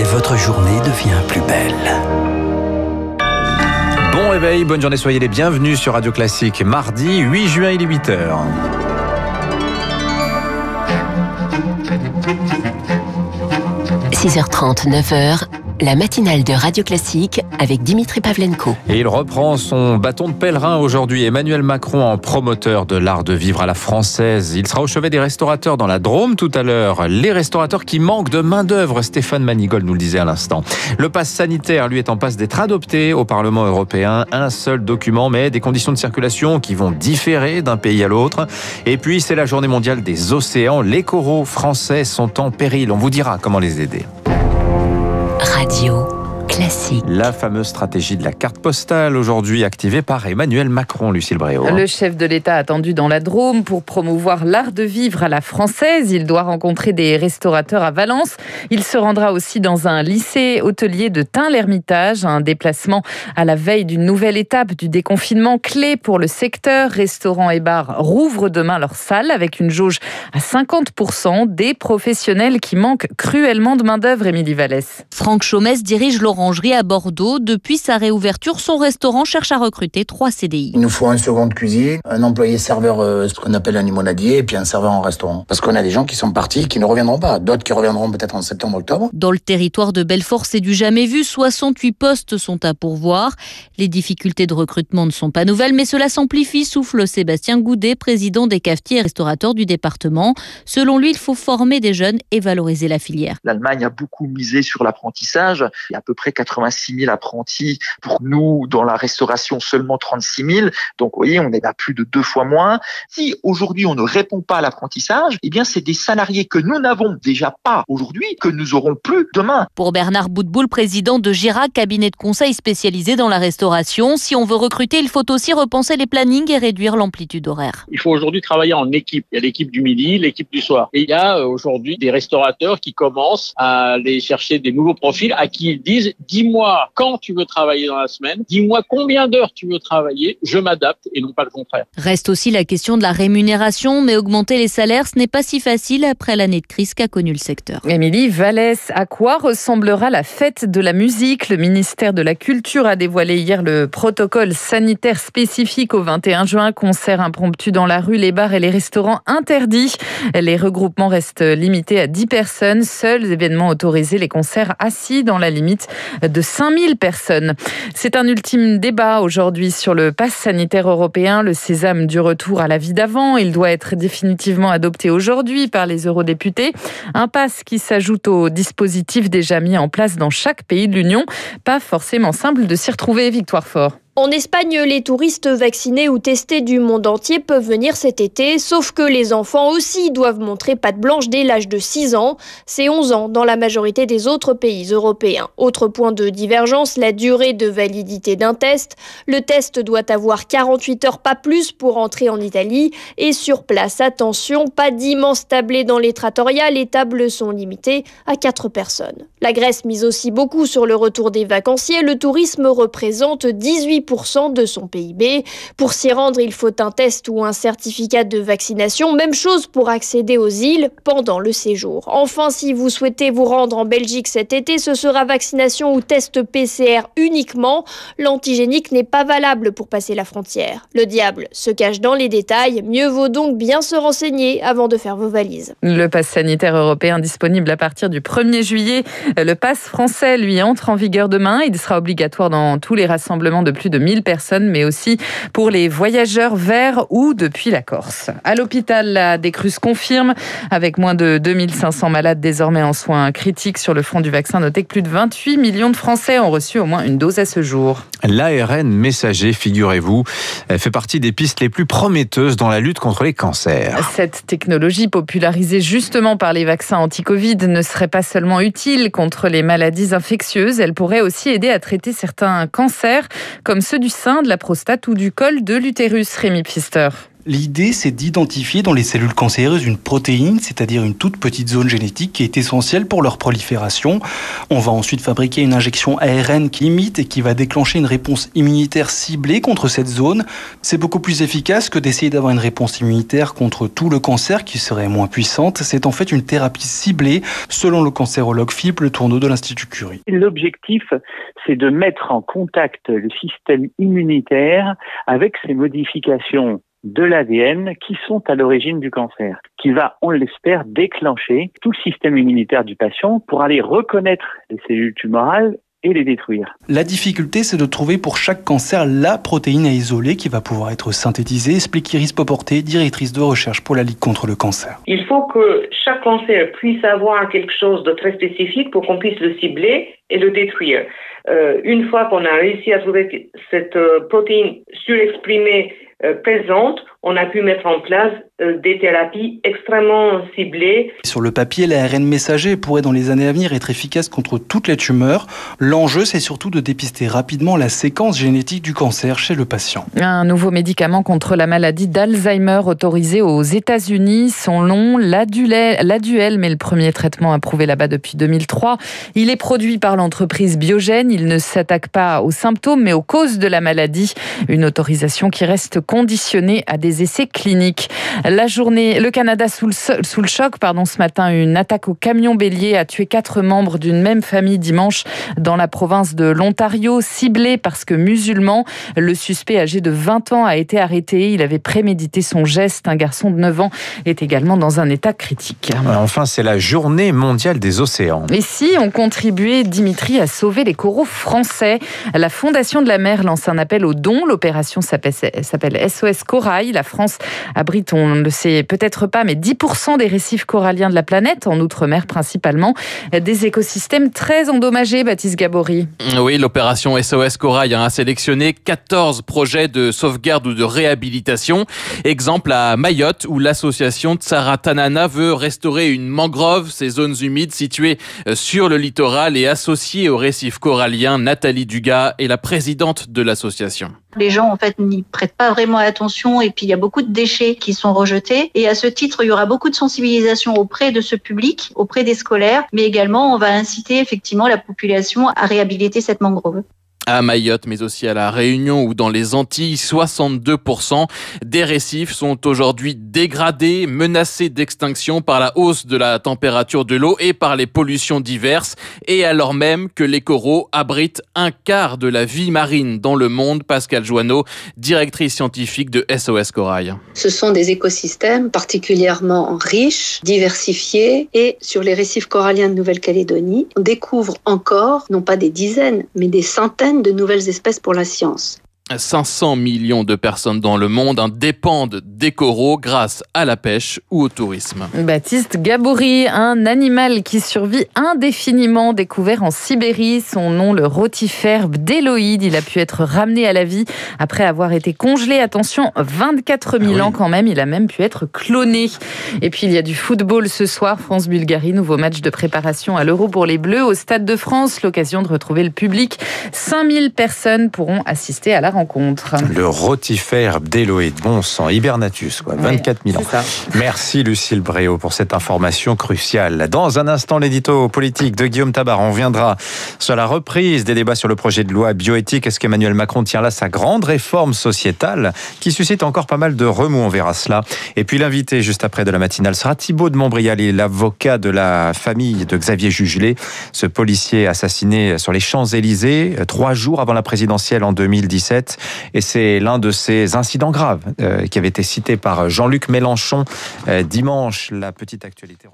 et votre journée devient plus belle. Bon réveil, bonne journée, soyez les bienvenus sur Radio Classique. Mardi 8 juin, il est 8h. – 6h30, 9h, la matinale de Radio Classique avec Dimitri Pavlenko. Et il reprend son bâton de pèlerin aujourd'hui. Emmanuel Macron en promoteur de l'art de vivre à la française. Il sera au chevet des restaurateurs dans la Drôme tout à l'heure. Les restaurateurs qui manquent de main-d'œuvre. Stéphane Manigol nous le disait à l'instant. Le pass sanitaire, lui, est en passe d'être adopté au Parlement européen. Un seul document, mais des conditions de circulation qui vont différer d'un pays à l'autre. Et puis, c'est la journée mondiale des océans. Les coraux français sont en péril. On vous dira comment les aider. Radio. La fameuse stratégie de la carte postale aujourd'hui activée par Emmanuel Macron, Lucille Bréau. Le chef de l'État attendu dans la Drôme pour promouvoir l'art de vivre à la française. Il doit rencontrer des restaurateurs à Valence. Il se rendra aussi dans un lycée hôtelier de Tain-l'Hermitage. Un déplacement à la veille d'une nouvelle étape du déconfinement clé pour le secteur. Restaurants et bars rouvrent demain leurs salles avec une jauge à 50% des professionnels qui manquent cruellement de main-d'œuvre, Émilie Vallès. Franck Chaumès dirige l'Orange à Bordeaux. Depuis sa réouverture, son restaurant cherche à recruter trois CDI. Il nous faut un second de cuisine, un employé serveur, euh, ce qu'on appelle un limonadier, et puis un serveur en restaurant. Parce qu'on a des gens qui sont partis, qui ne reviendront pas. D'autres qui reviendront peut-être en septembre, octobre. Dans le territoire de Belfort, c'est du jamais vu. 68 postes sont à pourvoir. Les difficultés de recrutement ne sont pas nouvelles, mais cela s'amplifie, souffle Sébastien Goudet, président des cafetiers et restaurateurs du département. Selon lui, il faut former des jeunes et valoriser la filière. L'Allemagne a beaucoup misé sur l'apprentissage. Il y a à peu près 86 000 apprentis. Pour nous, dans la restauration, seulement 36 000. Donc, vous voyez, on est à plus de deux fois moins. Si aujourd'hui on ne répond pas à l'apprentissage, eh bien, c'est des salariés que nous n'avons déjà pas aujourd'hui, que nous aurons plus demain. Pour Bernard Boutboul, président de Girac, cabinet de conseil spécialisé dans la restauration, si on veut recruter, il faut aussi repenser les plannings et réduire l'amplitude horaire. Il faut aujourd'hui travailler en équipe. Il y a l'équipe du midi, l'équipe du soir. Et il y a euh, aujourd'hui des restaurateurs qui commencent à aller chercher des nouveaux profils à qui ils disent dis-moi quand tu veux travailler dans la semaine, dis-moi combien d'heures tu veux travailler, je m'adapte et non pas le contraire. Reste aussi la question de la rémunération, mais augmenter les salaires, ce n'est pas si facile après l'année de crise qu'a connue le secteur. Émilie Vallès, à quoi ressemblera la fête de la musique? Le ministère de la Culture a dévoilé hier le protocole sanitaire spécifique au 21 juin. Concert impromptu dans la rue, les bars et les restaurants interdits. Les regroupements restent limités à 10 personnes. Seuls événements autorisés, les concerts assis dans la limite de 5000 personnes. C'est un ultime débat aujourd'hui sur le pass sanitaire européen, le sésame du retour à la vie d'avant. Il doit être définitivement adopté aujourd'hui par les eurodéputés. Un pass qui s'ajoute au dispositif déjà mis en place dans chaque pays de l'Union. Pas forcément simple de s'y retrouver, Victoire Fort. En Espagne, les touristes vaccinés ou testés du monde entier peuvent venir cet été, sauf que les enfants aussi doivent montrer patte blanche dès l'âge de 6 ans. C'est 11 ans dans la majorité des autres pays européens. Autre point de divergence, la durée de validité d'un test. Le test doit avoir 48 heures, pas plus, pour entrer en Italie. Et sur place, attention, pas d'immenses tablés dans les trattoria, les tables sont limitées à 4 personnes. La Grèce mise aussi beaucoup sur le retour des vacanciers. Le tourisme représente 18 de son PIB. Pour s'y rendre, il faut un test ou un certificat de vaccination. Même chose pour accéder aux îles pendant le séjour. Enfin, si vous souhaitez vous rendre en Belgique cet été, ce sera vaccination ou test PCR uniquement. L'antigénique n'est pas valable pour passer la frontière. Le diable se cache dans les détails. Mieux vaut donc bien se renseigner avant de faire vos valises. Le pass sanitaire européen disponible à partir du 1er juillet. Le pass français, lui, entre en vigueur demain. Il sera obligatoire dans tous les rassemblements de plus de 1000 personnes, mais aussi pour les voyageurs vers ou depuis la Corse. À l'hôpital, la décrue se confirme, avec moins de 2500 malades désormais en soins critiques sur le front du vaccin. Notez que plus de 28 millions de Français ont reçu au moins une dose à ce jour. L'ARN messager, figurez-vous, fait partie des pistes les plus prometteuses dans la lutte contre les cancers. Cette technologie popularisée justement par les vaccins anti-Covid ne serait pas seulement utile contre les maladies infectieuses, elle pourrait aussi aider à traiter certains cancers comme ceux du sein, de la prostate ou du col de l'utérus, Rémi Pfister. L'idée, c'est d'identifier dans les cellules cancéreuses une protéine, c'est-à-dire une toute petite zone génétique qui est essentielle pour leur prolifération. On va ensuite fabriquer une injection ARN qui imite et qui va déclencher une réponse immunitaire ciblée contre cette zone. C'est beaucoup plus efficace que d'essayer d'avoir une réponse immunitaire contre tout le cancer qui serait moins puissante. C'est en fait une thérapie ciblée selon le cancérologue Philippe Le Tourneau de l'Institut Curie. L'objectif, c'est de mettre en contact le système immunitaire avec ces modifications de l'ADN qui sont à l'origine du cancer, qui va, on l'espère, déclencher tout le système immunitaire du patient pour aller reconnaître les cellules tumorales et les détruire. La difficulté, c'est de trouver pour chaque cancer la protéine à isoler qui va pouvoir être synthétisée, explique Iris Poporté, directrice de recherche pour la Ligue contre le cancer. Il faut que chaque cancer puisse avoir quelque chose de très spécifique pour qu'on puisse le cibler et le détruire. Euh, une fois qu'on a réussi à trouver cette euh, protéine surexprimée présente, on a pu mettre en place euh, des thérapies extrêmement ciblées. Sur le papier, l'ARN messager pourrait dans les années à venir être efficace contre toutes les tumeurs. L'enjeu, c'est surtout de dépister rapidement la séquence génétique du cancer chez le patient. Un nouveau médicament contre la maladie d'Alzheimer autorisé aux États-Unis. Son nom, l'Aduel, mais le premier traitement approuvé là-bas depuis 2003. Il est produit par l'entreprise Biogène. Il ne s'attaque pas aux symptômes, mais aux causes de la maladie. Une autorisation qui reste conditionnée à des essais cliniques. La journée, le Canada sous le, sous le choc, pardon, ce matin, une attaque au camion bélier a tué quatre membres d'une même famille dimanche dans la province de l'Ontario, ciblé parce que musulman. Le suspect âgé de 20 ans a été arrêté. Il avait prémédité son geste. Un garçon de 9 ans est également dans un état critique. Enfin, c'est la journée mondiale des océans. Et si on contribuait, Dimitri, à sauver les coraux français? La Fondation de la mer lance un appel aux dons. L'opération s'appelle SOS Corail. La France abrite, on ne le sait peut-être pas, mais 10% des récifs coralliens de la planète, en outre-mer principalement, des écosystèmes très endommagés, Baptiste Gabory. Oui, l'opération SOS Corail a sélectionné 14 projets de sauvegarde ou de réhabilitation. Exemple à Mayotte, où l'association Tsaratanana veut restaurer une mangrove, ces zones humides situées euh, sur le littoral et associées au récif corallien. Nathalie Dugas est la présidente de l'association. Les gens, en fait, n'y prêtent pas vraiment attention et puis y a beaucoup de déchets qui sont rejetés. Et à ce titre, il y aura beaucoup de sensibilisation auprès de ce public, auprès des scolaires, mais également on va inciter effectivement la population à réhabiliter cette mangrove à Mayotte, mais aussi à la Réunion ou dans les Antilles, 62% des récifs sont aujourd'hui dégradés, menacés d'extinction par la hausse de la température de l'eau et par les pollutions diverses, et alors même que les coraux abritent un quart de la vie marine dans le monde. Pascal Joanneau, directrice scientifique de SOS Corail. Ce sont des écosystèmes particulièrement riches, diversifiés, et sur les récifs coralliens de Nouvelle-Calédonie, on découvre encore, non pas des dizaines, mais des centaines de nouvelles espèces pour la science. 500 millions de personnes dans le monde dépendent des coraux grâce à la pêche ou au tourisme. Baptiste Gabouri, un animal qui survit indéfiniment, découvert en Sibérie. Son nom, le rotifère bdéloïde. Il a pu être ramené à la vie après avoir été congelé. Attention, 24 000 ah ans quand même. Il a même pu être cloné. Et puis il y a du football ce soir. France-Bulgarie, nouveau match de préparation à l'Euro pour les Bleus au Stade de France. L'occasion de retrouver le public. 5000 personnes pourront assister à la rencontre. Le rotifère bdéloïde, bon sang, hibernatus, quoi, 24 000 ans. Merci Lucille Bréau pour cette information cruciale. Dans un instant, l'édito politique de Guillaume Tabar, on viendra sur la reprise des débats sur le projet de loi bioéthique. Est-ce qu'Emmanuel Macron tient là sa grande réforme sociétale qui suscite encore pas mal de remous? On verra cela. Et puis l'invité juste après de la matinale sera Thibault de Montbrial, l'avocat de la famille de Xavier Jugelé, ce policier assassiné sur les Champs-Élysées trois jours avant la présidentielle en 2017. Et c'est l'un de ces incidents graves euh, qui avait été cité par Jean-Luc Mélenchon euh, dimanche. La petite actualité.